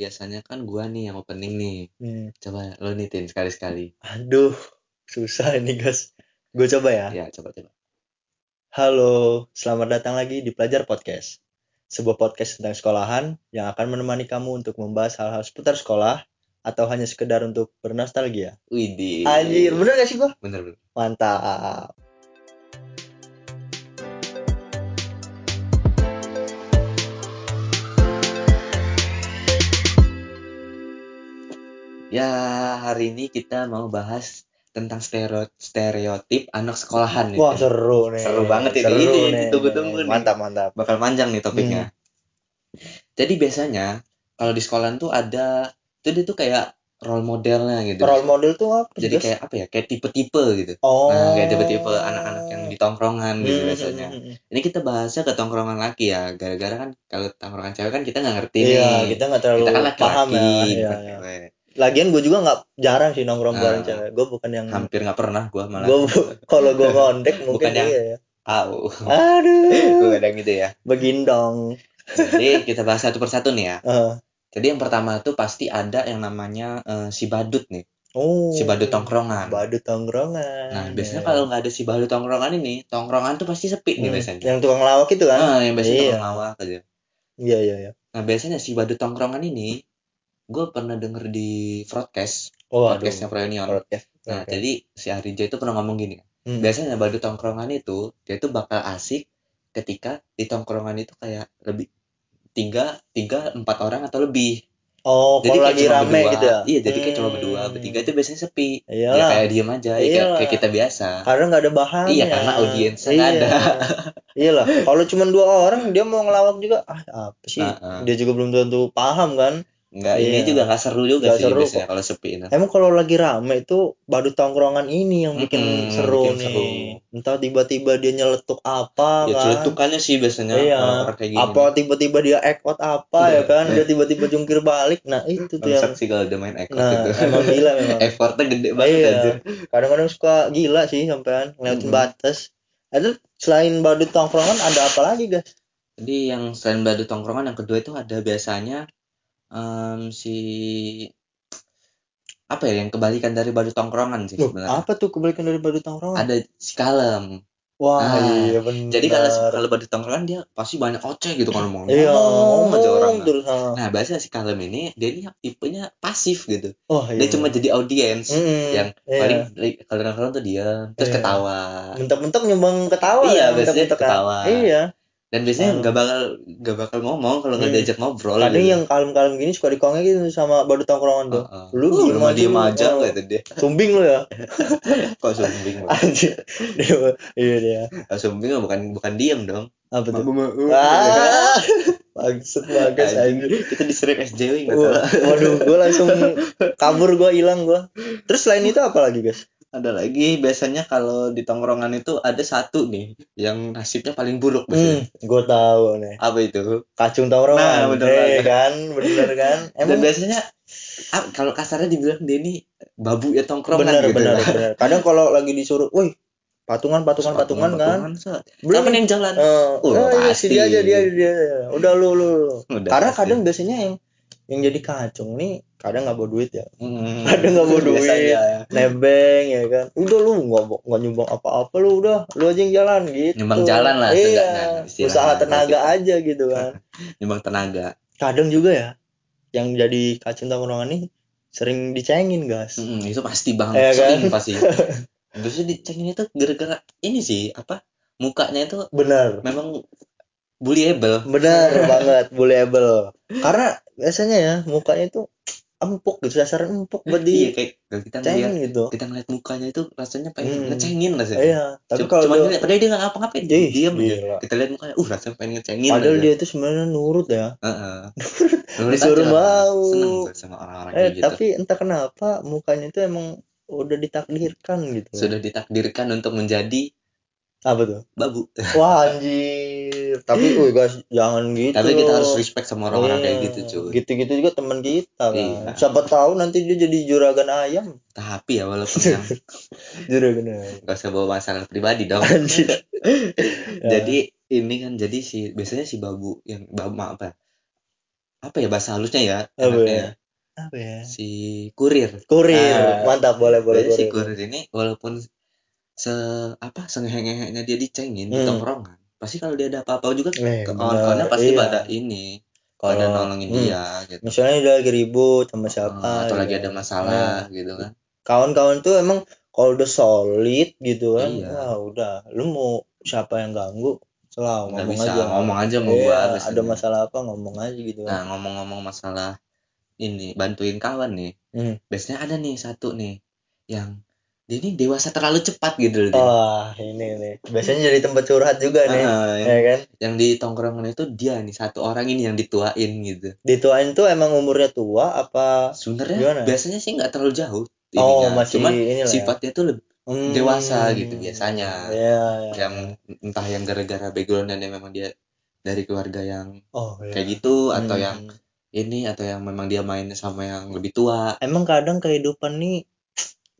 biasanya kan gua nih yang opening nih. Hmm. Coba lo nitin sekali-sekali. Aduh, susah ini guys. Gue coba ya. Ya, coba coba. Halo, selamat datang lagi di Pelajar Podcast. Sebuah podcast tentang sekolahan yang akan menemani kamu untuk membahas hal-hal seputar sekolah atau hanya sekedar untuk bernostalgia. Widih. Anjir, bener gak sih gua? Bener bener. Mantap. Ya, hari ini kita mau bahas tentang stereo stereotip anak sekolahan nih. Wah, seru nih. Seru banget ini. Seru Ini nih. ditunggu-tunggu nih. Mantap, mantap. Bakal panjang nih topiknya. Hmm. Jadi biasanya kalau di sekolahan tuh ada tuh dia tuh kayak role modelnya gitu. Role model tuh apa? Jadi kayak apa ya? Kayak tipe-tipe gitu. oh. Nah, kayak tipe-tipe anak-anak yang di tongkrongan gitu Hmm, biasanya. hmm, hmm, hmm. Ini kita bahasnya ke tongkrongan laki ya, gara-gara kan kalau tongkrongan cewek kan kita nggak ngerti Iya, nih. kita nggak terlalu Kita kan paham laki-laki, ya. Iya, iya. Lagian gue juga nggak jarang sih nongkrong Ah. bareng cewek. Gue bukan yang Hampir nggak pernah gua malah. gue kalau gue ngontek mungkin Bukan yang- iya ya. Tahu. Aduh, Gue kadang gitu ya. begindong. Jadi kita bahas satu persatu nih ya. Eh, Jadi yang pertama tuh pasti ada yang namanya eh, si badut nih, oh. si badut tongkrongan. Badut tongkrongan. Nah biasanya Ya. kalau nggak ada si badut tongkrongan ini, tongkrongan tuh pasti sepi nih Hmm, biasanya. Yang tukang lawak itu kan? Ah, yang biasanya Iya. tukang lawak aja. Iya iya iya. Nah biasanya si badut tongkrongan ini, gue pernah denger di broadcast, Oh, podcastnya. Podcast. Nah Oke. jadi si Arija itu pernah ngomong gini, Hmm. biasanya badut tongkrongan itu dia tuh bakal asik ketika di tongkrongan itu kayak lebih tiga tiga empat orang atau lebih. Oh, Jadi kalau lagi rame berdua. gitu ya? Iya, jadi kayak cuma Hmm. berdua, bertiga itu biasanya sepi. Iya. Ya kayak diem aja, ya kayak, kayak kita biasa. Karena nggak ada bahan. Iya, karena audiensnya nggak ada. iya lah. Kalau cuma dua orang dia mau ngelawak juga, ah apa sih? Nah, Dia juga belum tentu paham kan? Nggak, ini Iya. juga nggak seru juga Nggak sih seru biasanya kalau sepi. Nah. Emang kalau lagi rame itu badut tongkrongan ini yang bikin Mm-mm, seru bikin nih. seru. Entah tiba-tiba dia nyeletuk apa Ya kan. celetukannya sih biasanya Iya. kayak gini. Apa tiba-tiba dia act out apa ya kan? Dia tiba-tiba jungkir balik. Nah, itu tuh yang sih kalau udah main ekor Nah, itu. emang gila memang. Effortnya gede banget Iya. anjir. Kadang-kadang suka gila sih sampean ngelewatin Mm-mm. batas. Ada selain badut tongkrongan ada apa lagi, guys? Jadi yang selain badut tongkrongan yang kedua itu ada biasanya em, si apa ya yang kebalikan dari badut tongkrongan sih Loh, sebenarnya. apa tuh kebalikan dari badut tongkrongan? Ada si kalem. Wah, Ah, iya benar. Jadi kalau kalau badut tongkrongan dia pasti banyak oceh gitu kalau ngomong. iya, ngomong aja orang. terus ah. Nah, biasanya si kalem ini dia ini tipenya pasif gitu. Oh, iya. Dia cuma jadi audiens Mm-mm, yang iya. paling kalau nongkrong tuh dia terus Iya. ketawa. mentok-mentok nyumbang ketawa Iya, ya, biasanya ketawa. Iya. Dan biasanya Hmm. nggak bakal nggak bakal ngomong kalau nggak Hmm. diajak ngobrol. Kadang gitu. yang kalem-kalem gini suka dikongeng gitu sama badut tongkrongan tuh. Uh, diem lu mah aja diem aja Oh. gitu dia. Sumbing lu ya. Kok sumbing? Anjir. Dia- iya dia. Kalau sumbing bukan bukan diem dong. Apa tuh? Uh. Maksud bagus anjir. Kita diserang SJW nggak salah. Waduh, gue langsung kabur gue hilang gue. Terus selain itu apa lagi guys? Ada lagi biasanya kalau di tongkrongan itu ada satu nih yang nasibnya paling buruk Hmm, gue tahu nih. Apa itu? Kacung tongkrongan. Nah, bener Eh, banget. kan, bener kan. Dan Emang biasanya ah, kalau kasarnya dibilang dia ini babu ya tongkrongan bener gitu. bener bener. Kadang kalau lagi disuruh, woi patungan patungan patungan kan. Set. Belum yang jalan? Eh, Oh, eh, iya, pasti. si dia aja dia dia. Udah lu lu. lu. Udah Karena pasti. kadang biasanya yang yang jadi kacung nih kadang nggak bawa duit ya. Hmm, Kadang nggak bawa duit. biasanya. Nebeng ya kan. Udah lu nggak nggak nyumbang apa-apa lu udah lu aja yang jalan gitu. Nyumbang jalan lah, Iya. istilah Usaha tenaga kita. aja gitu kan. Nyumbang tenaga. Kadang juga ya yang jadi kacung tongkrongan nih sering dicengin guys. Mm-mm, itu pasti bang, Iya kan? sering pasti. Biasanya dicengin itu gara-gara ini sih apa? Mukanya itu Bener. memang bullyable. Bener banget, bullyable. Karena biasanya ya mukanya itu empuk gitu, dasar empuk buat Iya di kayak kalau kita ngeliat gitu. kita ngeliat mukanya itu rasanya pengen Hmm. ngecengin rasanya. Iya, tapi kalau cuma dia, ngeliat, padahal dia nggak ngapa-ngapain, Ih, diam gila. Kita lihat mukanya, uh rasanya pengen ngecengin padahal aja. dia itu sebenarnya nurut ya. Heeh. Nurut Disuruh mau. Seneng sama orang-orang Eh, kayak gitu. tapi entah kenapa mukanya itu emang udah ditakdirkan gitu. Sudah ditakdirkan untuk menjadi Apa tuh? babu. Wah anjir. Tapi woi guys, jangan gitu. Tapi kita harus respect sama orang-orang kayak Iya, gitu cuy. Gitu-gitu juga teman kita kan. Iya. Siapa tahu nanti dia jadi juragan ayam. Tapi ya walaupun yang Juragan ayam. gak usah bawa masalah pribadi dong. Anjir. Ya. Jadi ini kan jadi si biasanya si babu yang babu apa? apa ya bahasa halusnya ya Apa ya? ya, Apa ya? si kurir Kurir. Ah, Mantap, boleh boleh si kurir ini walaupun se apa sengehengehnya dia dicengin di Hmm. tongkrongan pasti kalau dia ada apa-apa juga Eh, kawan-kawannya pasti iya. pada ini Kalau- nolongin hmm. dia gitu Misalnya dia lagi ribut sama siapa Ah, atau lagi gitu. ada masalah Iya. gitu kan Kawan-kawan tuh emang kalau udah solid gitu kan, Iya. wah udah, lu mau siapa yang ganggu, selalu ngomong bisa, aja. ngomong aja sama Iya, gua ada masalah apa ngomong aja gitu nah kan. ngomong-ngomong masalah ini bantuin kawan nih Hmm. biasanya ada nih satu nih yang ini dewasa terlalu cepat gitu loh. Wah, ini nih. Biasanya jadi tempat curhat juga nih. Ah, yang, Ya kan? yang di tongkrongan itu dia nih satu orang ini yang dituain gitu Dituain tuh emang umurnya tua apa sebenarnya Gimana? biasanya sih nggak terlalu jauh Oh, ininya. masih cuman ya. sifatnya tuh lebih Hmm. dewasa gitu biasanya. Iya, iya. yang entah yang gara-gara backgroundnya memang dia dari keluarga yang Oh, iya. kayak gitu atau Hmm. yang ini atau yang memang dia main sama yang lebih tua emang kadang kehidupan nih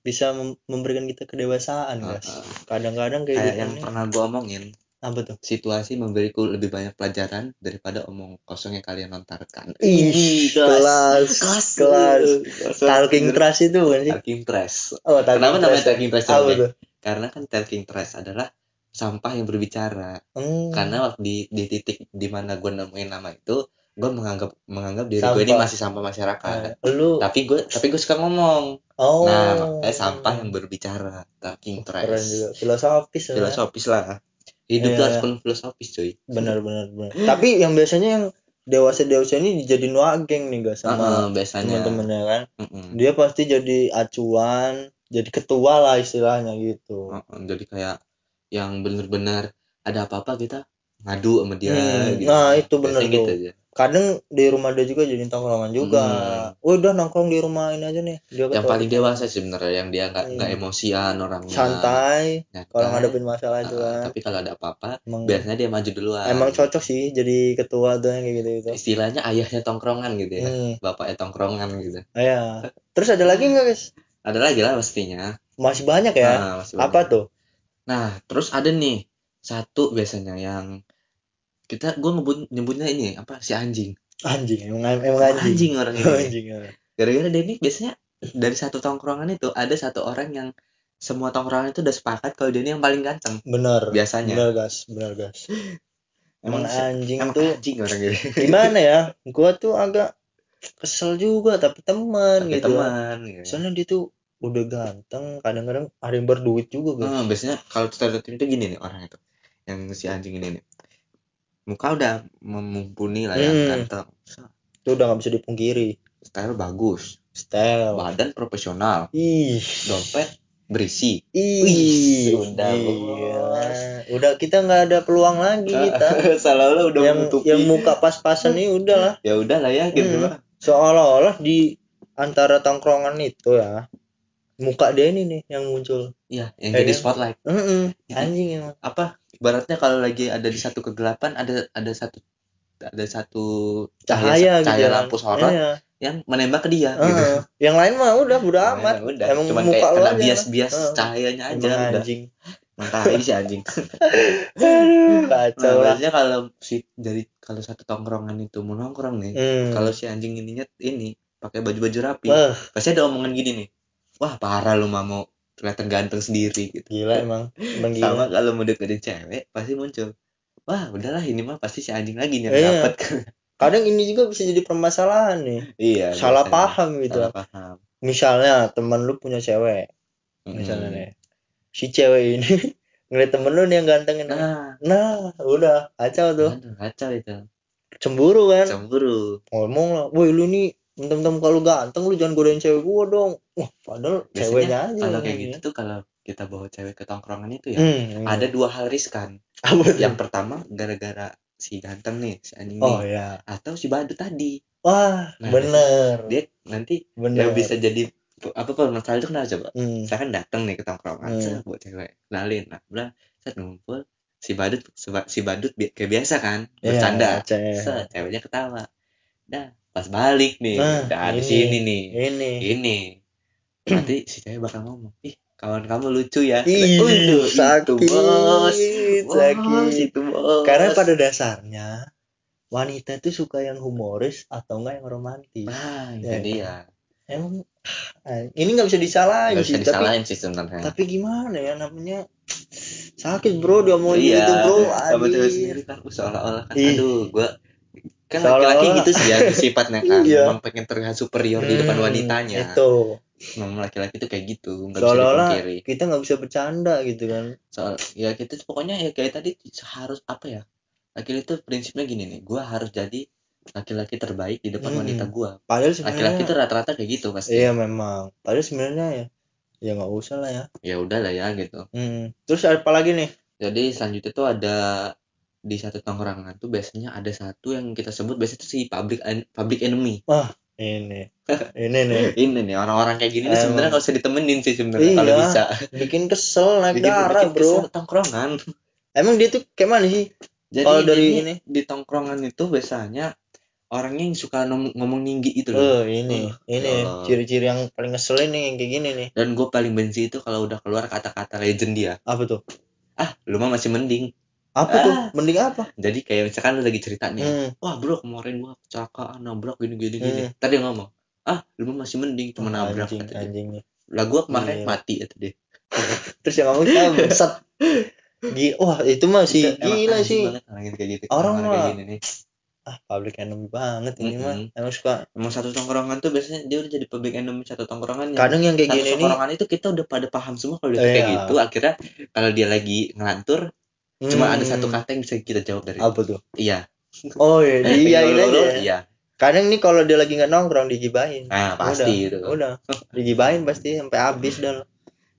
bisa mem- memberikan kita kedewasaan, guys. Heeh. Kadang-kadang kayak kehidupan yang nih pernah gue omongin apa tuh? situasi memberiku lebih banyak pelajaran daripada omong kosong yang kalian lontarkan Ih, kelas, kelas kelas. kelas Talking trash itu bukan sih? talking trash Oh, talking kenapa namanya trash. talking trash Apa namanya? tuh? karena kan talking trash adalah sampah yang berbicara Hmm. karena waktu di, di titik di mana gue nemuin nama itu gue menganggap menganggap diri gue ini masih sampah masyarakat. Eh, lu tapi gue tapi gue suka ngomong. Oh. Nah makanya sampah yang berbicara talking keren trash juga. Filosofis ya. filosofis lah. Hidup tuh harus penuh filosofis cuy. Benar benar benar. Tapi yang biasanya yang dewasa dewasa ini dijadiin wageng nih guys sama Heeh, biasanya. teman-temannya kan? Mm-mm. dia pasti jadi acuan jadi ketua lah istilahnya gitu. Heeh, jadi kayak yang bener-bener ada apa-apa kita ngadu sama dia Hmm, gitu. nah, itu bener Biasanya gitu aja. Kadang di rumah dia juga jadi tongkrongan juga. Hmm. oh udah nongkrong di rumah ini aja nih. Dia yang paling dewasa sih sebenarnya yang dia nggak nggak Hmm. emosian orangnya. Santai kalau ngadepin masalah itu Heeh, kan tapi kalau ada apa-apa emang, biasanya dia maju duluan. emang cocok sih jadi ketua tuh yang kayak gitu gitu. Istilahnya ayahnya tongkrongan gitu ya. Hmm. bapaknya tongkrongan gitu. Ya terus ada lagi nggak guys? Ada lagi lah pastinya. Masih banyak ya? Nah, masih apa banyak. tuh? Nah terus ada nih satu biasanya yang kita gue ngebut nyebutnya ini apa si anjing. Anjing emang emang Emang anjing. Anjing orang ini. Anjing ya. gara-gara dia ini biasanya dari satu tongkrongan itu ada satu orang yang semua tongkrongan itu udah sepakat kalau dia ini yang paling ganteng. Bener. Biasanya. Bener gas. Bener gas. Emang si- anjing emang tuh anjing orang ini. Gimana ya? Gua tuh agak kesel juga tapi teman gitu. teman gitu. soalnya dia tuh udah ganteng kadang-kadang ada yang berduit juga guys Ah, biasanya kalau stereotip itu gini nih orang itu yang si anjing ini nih muka udah memumpuni lah ya Hmm. ganteng. Itu udah nggak bisa dipungkiri. Style bagus. Style. Badan profesional. Ih. Dompet berisi. Ih udah, Gila. udah kita nggak ada peluang lagi kita. salah udah yang menutupi. yang muka pas-pasan ini udah lah. Ya udah lah ya gitu Hmm. lah. Seolah-olah di antara tongkrongan itu ya muka dia ini nih yang muncul. Iya, yang Ya jadi spotlight. Mm-mm, anjing emang. apa ibaratnya kalau lagi ada di satu kegelapan ada ada satu ada satu cahaya, gitu cahaya ya. lampu sorot Iya. yang menembak ke dia Heeh. gitu yang lain mah udah udah Nah, amat udah emang cuman muka kayak bias-bias Heeh. cahayanya aja emang udah anjing mentai si anjing Aduh, nah kacau lah biasanya kalau si dari kalau satu tongkrongan itu mau nongkrong nih Hmm. kalau si anjing ininya ini pakai baju-baju rapi Wah, pasti ada omongan gini nih wah parah lu mau kelihatan ganteng sendiri gitu. Gila emang emang sama gila kalau mau deketin cewek pasti muncul wah udahlah ini mah pasti si anjing lagi yang Iya. dapet. Kadang ini juga bisa jadi permasalahan nih. Iya salah biasanya. paham gitu. Salah paham. Misalnya teman lu punya cewek misalnya Mm. nih si cewek ini ngeliat temen lu nih yang ganteng nah. Nah udah kacau tuh. Aduh kacau itu. Cemburu kan? Cemburu. Ngomong lah woi lu nih mentang-mentang kalau ganteng lu jangan godain cewek gua dong. Wah padahal ceweknya biasanya aja kalau kayak gitu tuh kalau kita bawa cewek ke tongkrongan itu ya Hmm, ada dua hal riskan apa yang pertama gara-gara si ganteng nih si anjing oh nih ya atau si badut tadi. Wah Nah, bener. dia nanti bener. yang bisa jadi apa permasalahan itu kenapa coba? Hmm. saya kan datang nih ke tongkrongan Hmm. saya buat cewek kenalin. Nah udah saya ngumpul. Si badut si badut bi- kayak biasa kan Iya, bercanda. cewek. set ceweknya ketawa. Dah pas balik nih Nah, udah di ini. sini nih ini. ini. Nanti si cewek bakal ngomong ih kawan kamu lucu ya. Ih, Waduh, sakit, itu bos bos sakit. itu bos. Karena pada dasarnya wanita itu suka yang humoris atau enggak yang romantis. Nah itu Ya. dia. emang ah, ini nggak bisa disalahin nggak bisa sih tapi disalahin sih sebenarnya. tapi gimana ya namanya sakit bro dia mau iya. gitu bro sama cewek sendiri kan seolah-olah kan aduh gua kan laki-laki gitu sih ya sifatnya kan. Iya. memang pengen terlihat superior di depan Hmm, wanitanya. itu. Memang laki-laki tuh kayak gitu nggak bisa dipungkiri. kita nggak bisa bercanda gitu kan. Soal ya gitu pokoknya ya kayak tadi harus apa ya? Laki-laki itu prinsipnya gini nih gua harus jadi laki-laki terbaik di depan Mm-mm. wanita gua. padahal laki-laki tuh rata-rata kayak gitu pasti. Iya memang. Padahal sebenarnya ya ya nggak usah lah ya. Ya udah lah ya gitu. Hmm. terus apa lagi nih? Jadi selanjutnya tuh ada di satu tongkrongan tuh biasanya ada satu yang kita sebut biasanya tuh si public en- public enemy. Ini. Ini nih. Ini nih orang-orang kayak gini tuh sebenarnya nggak usah ditemenin sih sebenarnya kalau Iya. bisa. bikin kesel naik bikin, darah bikin bro. kesel tongkrongan. Emang dia tuh kayak mana sih? Jadi Kalau dari ini ini? di tongkrongan itu biasanya orangnya yang suka nom- ngomong tinggi itu loh. Oh ini. Oh, ini Allah. ciri-ciri yang paling ngeselin nih yang kayak gini nih. Dan gue paling benci itu kalau udah keluar kata-kata legend dia. Apa tuh? Ah lu mah masih mending apa Ah. tuh mending apa? Jadi kayak misalkan lu lagi cerita nih hmm. wah bro kemarin gua kecelakaan nabrak gini gini gini Hmm. tadi dia ngomong ah lu mah masih mending cuma Wah, nabrak anjing kata dia. anjing nih. Lah gua kemarin Iya. mati kata dia. Terus yang ngomong kita bangsat. Gila, wah itu mah sih Itu emang gila sih. banget kayak gitu. Orang mah- gini nih. Ah public enemy banget ini mah. Mm-mm. emang suka emang satu tongkrongan tuh biasanya dia udah jadi public enemy satu tongkrongan kadang yang kayak satu gini nih tongkrongan itu kita udah pada paham semua kalau dia kayak Iya. gitu. Akhirnya kalau dia lagi ngelantur cuma ada hmm, satu kata yang bisa kita jawab dari apa tuh? Iya. Oh iya Eh, diiyain lulu, aja lulu, ya. iya. Kadang nih kalau dia lagi nggak nongkrong digibahin nah pasti itu. udah. Digibahin pasti sampai habis dah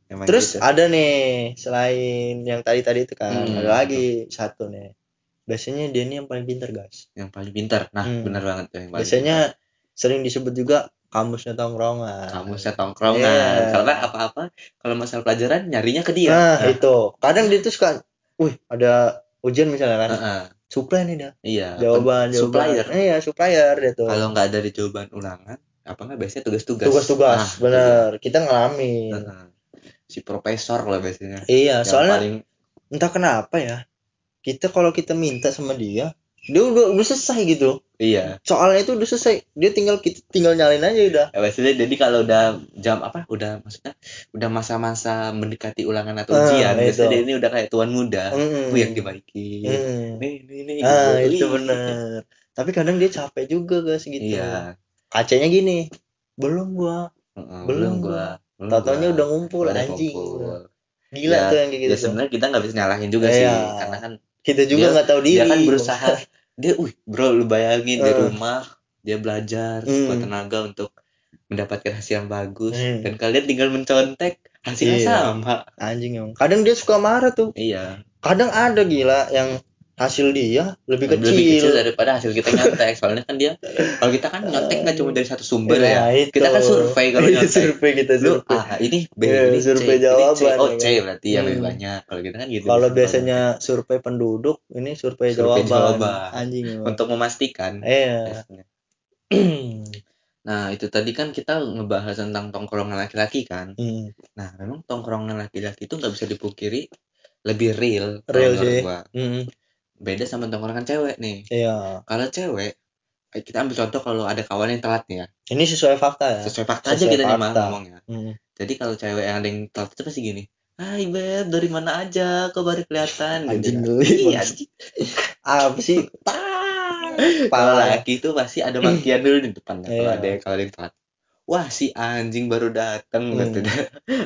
Emang terus gitu. ada nih selain yang tadi tadi itu kan Hmm, ada lagi satu nih. Biasanya dia nih yang paling pintar guys. Yang paling pintar? Nah Hmm. benar banget tuh yang paling biasanya sering disebut juga kamusnya tongkrongan. Kamusnya tongkrongan. Iya. karena apa-apa kalau masalah pelajaran nyarinya ke dia. Nah. itu. Kadang dia tuh suka wih ada ujian misalnya kan? Heeh, supply nih dia iya jawaban jawaban. supplier. Iya supplier dia tuh. Kalau nggak dari jawaban ulangan apa nggak biasanya tugas-tugas. Tugas-tugas Nah, bener. kita dia. ngalamin. Heeh. si profesor lah biasanya. Iya yang soalnya paling entah kenapa ya kita kalau kita minta sama dia dia udah udah selesai gitu. Iya. Soalnya itu udah selesai. Dia tinggal kita tinggal nyalin aja udah. Ya, biasanya jadi kalau udah jam apa? Udah maksudnya udah masa-masa mendekati ulangan atau Ah, ujian biasanya dia ini udah kayak tuan muda. Bu yang dibaikin. Hmm. nih nih nih ah gitu. itu Wih. bener. Tapi kadang dia capek juga guys gitu. Iya. Kacanya gini. Belum gua. Heeh, Belum gua. gua. udah ngumpul anjing. gila Ya, tuh yang kayak gitu ya sebenarnya kita nggak bisa nyalahin juga sih Iya. karena kan kita juga nggak tahu diri dia kan berusaha dia wih bro lu bayangin di Eh. rumah dia belajar Hmm. sekuat tenaga untuk mendapatkan hasil yang bagus Hmm. dan kalian tinggal mencontek hasilnya Iya. sama anjing emang kadang dia suka marah tuh iya kadang ada gila yang hasil dia lebih kecil, lebih kecil daripada hasil kita nyontek soalnya kan dia kalau kita kan nyontek nggak cuma dari satu sumber ya itu. kita kan survei kalau Iya, nyontek survei kita lu survei ah ini B Iya, ini C survei ini C jawaban, oh ya C kan? berarti ya lebih Hmm. banyak kalau kita kan gitu kalau biasanya survei penduduk ini survei, Survei jawaban. jawaban. anjing emang. untuk memastikan iya. Nah, itu tadi kan kita ngebahas tentang tongkrongan laki-laki kan. Hmm, Nah, memang tongkrongan laki-laki itu nggak bisa dipungkiri lebih real. Real sih. gua. hmm, Beda sama tongkrongan cewek nih. iya Kalau cewek, eh, kita ambil contoh kalau ada kawan yang telat nih ya. ini sesuai fakta ya Sesuai fakta aja Sesuai kita nih mah fakta. ngomongnya. Hmm. Jadi kalau cewek yang ada yang telat itu pasti gini. Hai beb, dari mana aja? Kok baru kelihatan? Anjing kan. geli, Iya, Bang. anjing. apa sih Kalau parah laki itu pasti ada makian dulu di depannya. Kalau Iya. ada yang kalau ada yang telat. Wah si anjing baru datang Hmm. gitu.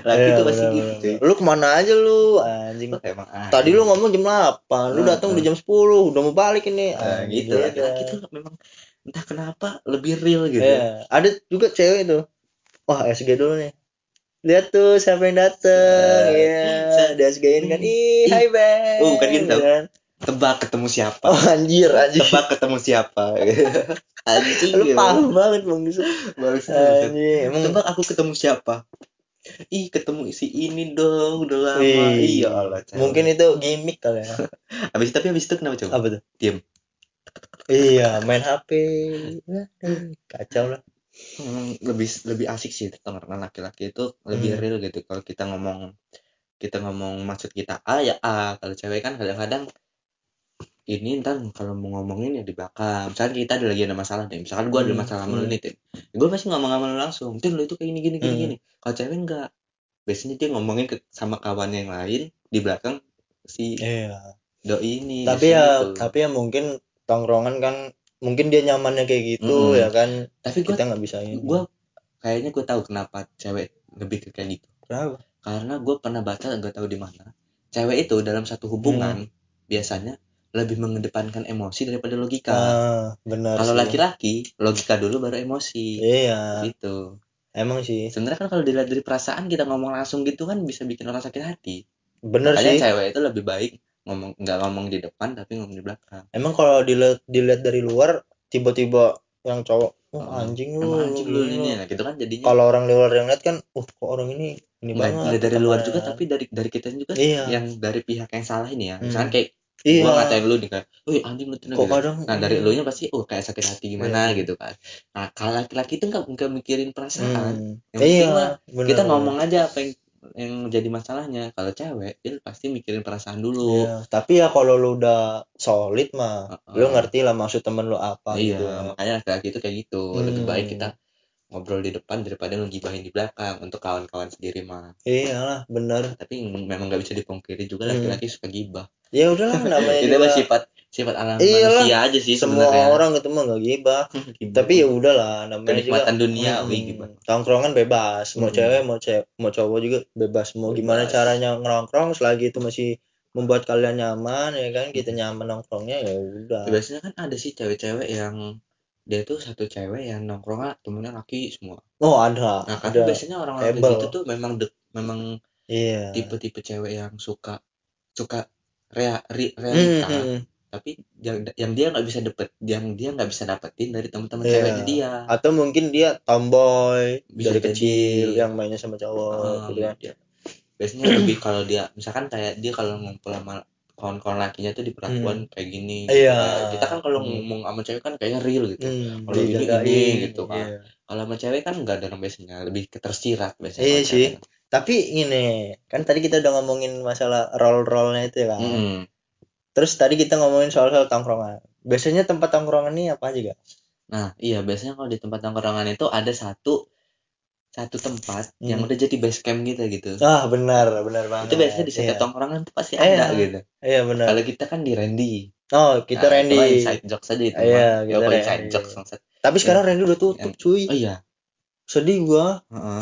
Laki Iya, itu pasti gitu. cuy. lu ke mana aja lu anjing Lu emang anjing. tadi lu ngomong jam 8 lu Hmm, datang udah hmm. jam 10 udah mau balik ini Nah, Anjing, gitu laki-laki tuh memang entah kenapa lebih real gitu Iya. ada juga cewek tuh wah SG dulu nih lihat tuh siapa yang dateng Set. Iya, Set. di SG-in kan ih hai Ben Oh, bukan gitu. Kan? Tebak ketemu siapa? Oh anjir anjir. Tebak ketemu siapa? Anjing lu paham banget bang Yusuf. Bagus banget. anjir emang tebak aku ketemu siapa? Ih ketemu si ini dong udah lama. Ih, iya Allah mungkin itu gimmick kali ya. Habis tapi habis itu kenapa coba apa tuh? Diem. iya main HP kacau lah. Hmm, lebih lebih asik sih tongkrongan laki-laki itu lebih Hmm. real gitu. Kalau kita ngomong kita ngomong maksud kita A ya A. Kalau cewek kan kadang-kadang ini ntar kalau mau ngomongin ya di belakang misalkan kita ada lagi ada masalah nih misalkan gue ada Hmm, masalah sama lu hmm. nih Tin. Gue pasti ngomong sama lu langsung Tin lu itu kayak gini gini gini Hmm. gini. Kalau cewek enggak. Biasanya dia ngomongin ke, sama kawannya yang lain di belakang si iya. doi ini tapi ya gitu. tapi ya mungkin tongkrongan kan mungkin dia nyamannya kayak gitu Mm-mm. ya kan? Tapi gue kita nggak bisa ini. gue kayaknya gue tahu kenapa cewek lebih ke kayak gitu. Kenapa? Karena gue pernah baca gak tahu di mana cewek itu dalam satu hubungan biasanya lebih mengedepankan emosi daripada logika. Ah benar kalau laki-laki logika dulu baru emosi. Iya. Gitu. Emang sih. Sebenarnya kan kalau dilihat dari perasaan kita ngomong langsung gitu kan bisa bikin orang sakit hati. Bener makanya sih. cewek itu lebih baik ngomong nggak ngomong di depan tapi ngomong di belakang. Emang kalau dilihat dilihat dari luar tiba-tiba yang cowok oh anjing lu. Anjing lu ini lu." nah gitu kan jadinya. Kalau orang luar yang lihat kan uh kok orang ini ini nggak banget. dari luar temannya." juga tapi dari dari kita juga Iya. yang dari pihak yang salah ini ya. Hmm. misalkan kayak iya gua ngatain lu nih kayak wih anjing lu tuh kok gitu. kadang nah dari iya. elunya pasti oh kayak sakit hati gimana Iya. gitu kan nah kalau laki-laki itu nggak nggak mikirin perasaan Hmm. yang iya mah bener, kita bener. ngomong aja apa yang yang jadi masalahnya kalau cewek dia pasti mikirin perasaan dulu Iya, tapi ya kalau lu udah solid mah, Heeh. lu ngerti lah maksud temen lu apa iya gitu. ya. makanya laki-laki itu kayak gitu lebih Hmm. baik kita ngobrol di depan daripada ngegibahin di belakang untuk kawan-kawan sendiri mah Iyalah, bener. tapi memang nggak bisa dipungkiri juga Hmm. laki-laki suka gibah Ya udahlah namanya itu juga mah sifat sifat alam Iyalah, manusia aja sih semua sebenarnya orang itu mah gak gibah. Gibah. Tapi ya udahlah namanya juga kenikmatan duniawi Hmm, gimana tongkrongan bebas, mau Mm-mm. cewek mau cewek mau cowok juga bebas. Mau gimana Bebas. caranya ngerongkrong selagi itu masih membuat kalian nyaman ya kan, kita Mm-mm. nyaman nongkrongnya ya udah. biasanya kan ada sih cewek-cewek yang dia tuh satu cewek yang nongkrongnya temennya laki semua Oh ada, nah ada. biasanya orang-orang gitu tuh memang dek memang Iya. tipe-tipe cewek yang suka suka rea, Hmm, realita hmm, hmm. tapi yang yang dia nggak bisa dapet yang dia nggak bisa dapetin dari teman-teman Iya. ceweknya dia Atau mungkin dia tomboy Bisa dari jadi. kecil yang mainnya sama cowok Um, gitu kan. dia- biasanya lebih kalau dia misalkan kayak dia kalau ngumpul sama kawan-kawan lakinya tuh diperlakuan kayak gini Iya. Kayak kita kan kalau Hmm. ngomong sama cewek kan kayaknya real gitu Hmm, Kalau ini, ini gitu kan. iya. kalau sama cewek kan nggak dalam biasanya lebih ketersirat biasanya Iya sih. cewek. Tapi ini kan tadi kita udah ngomongin masalah role-role-nya itu ya kan. Mm-mm. Terus tadi kita ngomongin soal-soal tongkrongan. Biasanya tempat tongkrongan ini apa aja, Gak? nah iya biasanya kalau di tempat tongkrongan itu ada satu satu tempat yang Hmm. udah jadi base camp gitu gitu Ah, benar, benar banget. itu biasanya di setiap Iya. tongkrongan tuh pasti Iya. ada gitu Iya, benar. kalau kita kan di Randy Oh, kita Nah, Randy. itu inside jokes aja itu Iya, kita apa inside Randy. jokes maksud Tapi sekarang Randy udah tutup, Yang- cuy. oh iya Sedih gua. Heeh.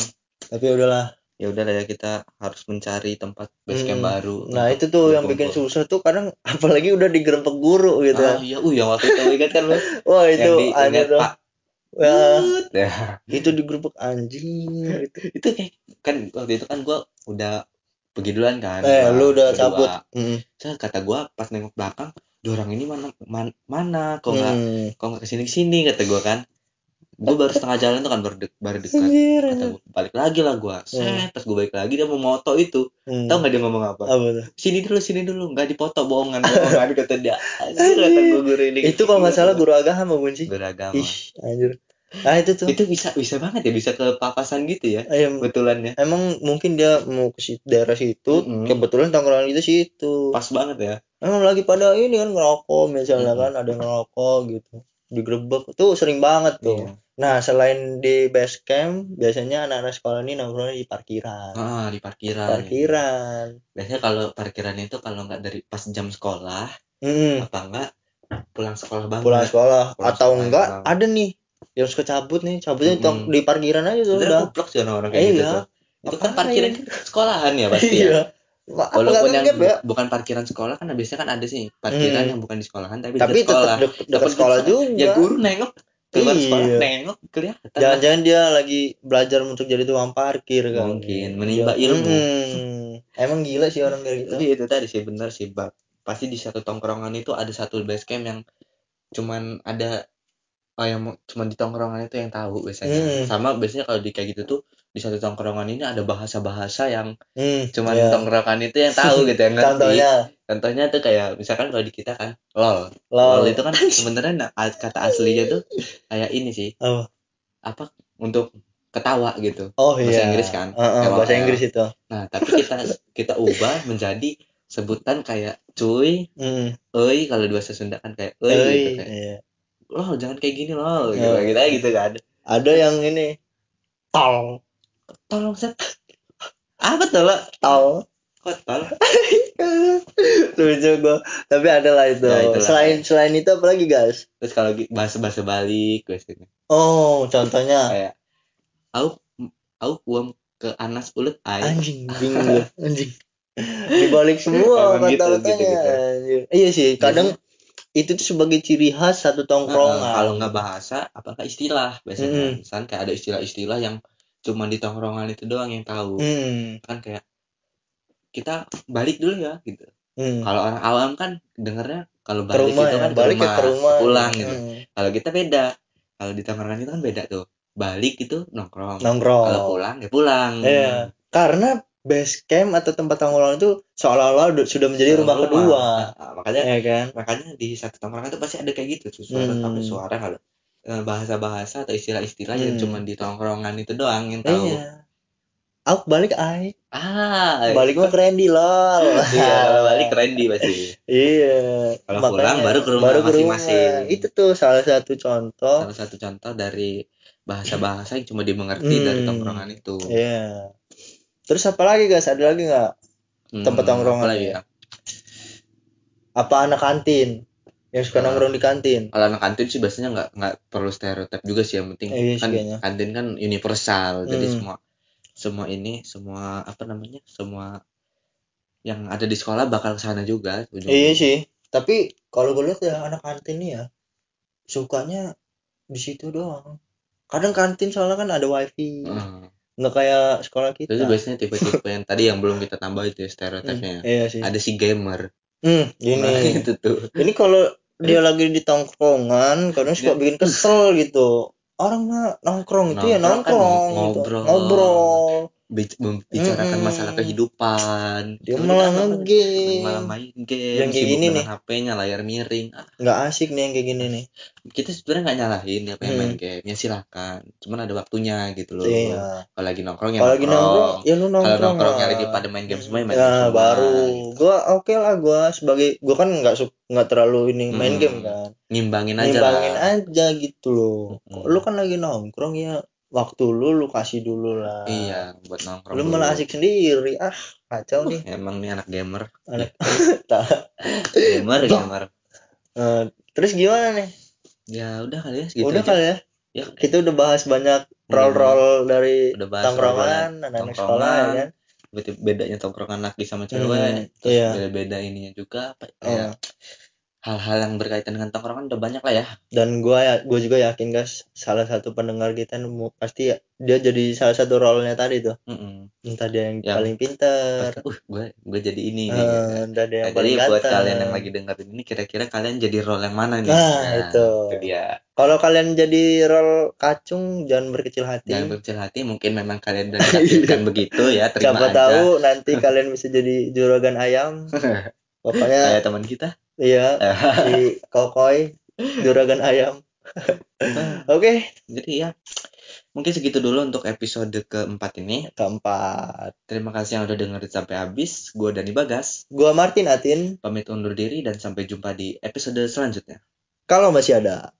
Tapi ya udahlah. ya udah lah ya kita harus mencari tempat base camp Hmm. baru Nah, itu tuh yang bikin susah tuh kadang apalagi udah digerebek guru gitu. ah iya uh yang waktu itu ingat kan lu Wah, yang itu di anjir ingat tuh. pak Ya, But, ya. itu digerebek anjing gitu. itu kayak kan waktu itu kan gua udah pergi duluan kan Eh, gua lu udah berdua. cabut. Hmm. Terus kata gua pas nengok belakang "Duh, orang ini mana man- mana kok nggak Hmm. kok nggak ke sini ke sini kata gua kan gua baru setengah jalan tuh kan baru dek, baru dekat kata balik lagi lah gua set pas gua balik lagi dia mau moto itu Hmm. tau nggak dia ngomong apa Apa tuh? sini dulu sini dulu nggak dipoto bohongan bohongan kata dia anjir kata guru ini Itu kalau nggak salah guru agama bukan sih? beragama Ih, anjir. Ah, itu tuh. itu bisa bisa banget ya bisa ke papasan gitu ya Em- betulannya emang mungkin dia mau ke situ, daerah situ, Mm-mm. kebetulan tongkrongan itu situ. pas banget ya Emang lagi pada ini kan ngerokok misalnya Mm-mm. kan ada ngerokok gitu. Digerebek tuh sering banget tuh. Iya. Nah, selain di base camp, biasanya anak-anak sekolah ini nongkrongnya di parkiran. ah di parkiran Parkiran. biasanya kalau parkiran itu kalau nggak dari pas jam sekolah Hmm, apa enggak pulang sekolah banget pulang sekolah Pulang atau sekolah enggak ada nih yang suka cabut nih, cabutnya di Mm-mm. di parkiran aja tuh udah. goblok sih orang-orang kayak gitu Iya. tuh itu kan parkiran sekolahan ya pasti Iya. ya Ma- apa walaupun yang ya? bu- bukan parkiran sekolah kan biasanya kan ada sih parkiran Hmm. yang bukan di sekolahan tapi, Tapi dekat sekolah tetap dek- dekat Tapi sekolah juga. ya guru nengok keluar sekolah Iya. nengok kelihatan. Jangan-jangan dia lagi belajar untuk jadi tukang parkir kan? Mungkin, menimba Dia- ilmu. Hmm. Emang gila sih orang kayak gitu. tapi itu tadi sih benar sih bak pasti di satu tongkrongan itu ada satu base camp yang cuman ada oh yang cuman di tongkrongan itu yang tahu biasanya Hmm. sama biasanya kalau di kayak gitu tuh di satu tongkrongan ini ada bahasa-bahasa yang Hmm. cuman iya. tongkrongan itu yang tahu gitu yang ngerti Contohnya, contohnya tuh kayak misalkan kalau di kita kan lol lol. lol itu kan sebenarnya na- kata aslinya tuh kayak ini sih Apa? apa untuk ketawa gitu Oh Bahasa iya. Inggris kan? Heeh, LOL. bahasa Inggris itu. nah tapi kita kita ubah menjadi sebutan kayak cuy Hmm. euy kalau di bahasa Sunda kan kayak euy Euy, gitu kayak iya. lo jangan kayak gini lo gitu Oh. gitu, gitu kan Ada yang ini tol, tolong set apa tuh lo tol. kok tol Lucu gua. Tapi ada lah itu. Ya, itulah. selain selain itu apa lagi, guys? terus kalau bahasa bahasa balik biasanya Oh, contohnya kayak au au uam ke anas ulet ai anjing bingung gua. anjing. Dibalik semua Emang gitu, gitu-gitu. anjir. Iya sih, kadang itu tuh sebagai ciri khas satu tongkrongan. Heeh, kalau nggak bahasa apakah istilah biasanya Mm-mm. misalnya kayak ada istilah-istilah yang cuma di tongkrongan itu doang yang tahu Hmm. kan kayak kita balik dulu ya gitu hmm. kalau orang awam kan dengernya kalau Ke balik rumah itu ya, kan balik ya ke rumah. pulang gitu Hmm. kalau kita beda kalau di tongkrongan itu kan beda tuh balik itu nongkrong Nongkrong. kalau pulang ya pulang Iya. Karena base camp atau tempat tongkrongan itu seolah-olah udah- sudah menjadi rumah, kedua. Nah, makanya Ya kan? makanya di satu tongkrongan itu pasti ada kayak gitu suara Hmm. suara kalau bahasa-bahasa atau istilah-istilah yang Hmm. cuma di tongkrongan itu doang yang tahu Iya. Aku balik ai. ah Balik mah keren di lol. iya kalau balik keren di pasti Iya. Kalau Makanya pulang baru ke rumah baru ke masing-masing. Itu tuh salah satu contoh. salah satu contoh dari bahasa-bahasa yang cuma dimengerti dari Hmm. tongkrongan itu Iya. Terus apa lagi guys? Ada lagi nggak? Hmm, tempat tongkrongan apa lagi ya Apa anak kantin yang suka Ah. nongkrong di kantin? kalau anak kantin sih biasanya nggak nggak perlu stereotip juga sih yang penting Eh, iya kan kayaknya. kantin kan universal jadi Hmm. semua semua ini semua apa namanya semua yang ada di sekolah bakal ke sana juga. Iya sih. Tapi kalau gue lihat ya anak kantin nih ya sukanya di situ doang. Kadang kantin soalnya kan ada wifi, Heeh. nggak kayak sekolah kita. itu biasanya tipe-tipe yang tadi yang belum kita tambah itu ya Hmm, stereotipnya ya. iya sih. ada si gamer Hmm, nah, gini. itu tuh Ini kalau dia lagi di tongkrongan, kadang suka bikin kesel gitu. Orang mah nongkrong itu ya Nongkrong kan gitu. ngobrol. Membicarakan Mm-mm. masalah kehidupan Dia Kalau malah ngegame. malah main game Yang kayak gini dengan HP-nya layar miring ah, Nggak asik nih yang kayak gini nih. kita sebenarnya nggak nyalahin ya pengen Hmm. main game ya silakan cuman ada waktunya gitu loh Iya. kalau lagi nongkrong ya Kalau lagi nongkrong, ya lu kalau nongkrong. nongkrongnya lah. lagi pada main game semua ya main ya, game semua baru. gitu. Gua oke lah gua sebagai gua kan nggak su- nggak terlalu ini main Hmm. game kan. ngimbangin aja Nimbangin lah aja gitu loh. Mm-mm. Lu kan lagi nongkrong ya waktu lu lu kasih dulu lah. iya buat nongkrong Lu malah asik sendiri. Ah, kacau nih. emang nih anak gamer Anak gamer gamer Eh, terus gimana nih? ya udah kali ya segitu udah aja. kali ya. ya Kita udah bahas banyak Udah roll-roll dari udah bahas tongkrongan, anak-anak sekolah ya kan. berarti bedanya tongkrongan laki sama cewek Hmm, terus iya. beda-beda ininya juga apa Oh. ya hal-hal yang berkaitan dengan tongkrongan udah banyak lah ya Dan gua ya, gua juga yakin guys, salah satu pendengar kita nemu pasti ya, dia jadi salah satu role-nya tadi tuh. Mm-mm. Entah dia yang Yang paling pinter, uh gue gue jadi ini nih eh, gitu. entah dia Nah, yang paling jadi buat ganteng. kalian yang lagi dengerin ini kira-kira kalian jadi role yang mana nih Nah, itu. dia Kalau kalian jadi role kacung, jangan berkecil hati. jangan berkecil hati mungkin memang kalian udah begitu ya terima Siapa aja tahu nanti kalian bisa jadi juragan ayam. Pokoknya kayak teman kita iya si Kokoy juragan ayam. Oke, jadi ya mungkin segitu dulu untuk episode keempat ini keempat. terima kasih yang udah dengerin sampai habis gue Dani Bagas Gua Martin Atin. pamit undur diri dan sampai jumpa di episode selanjutnya Kalau masih ada.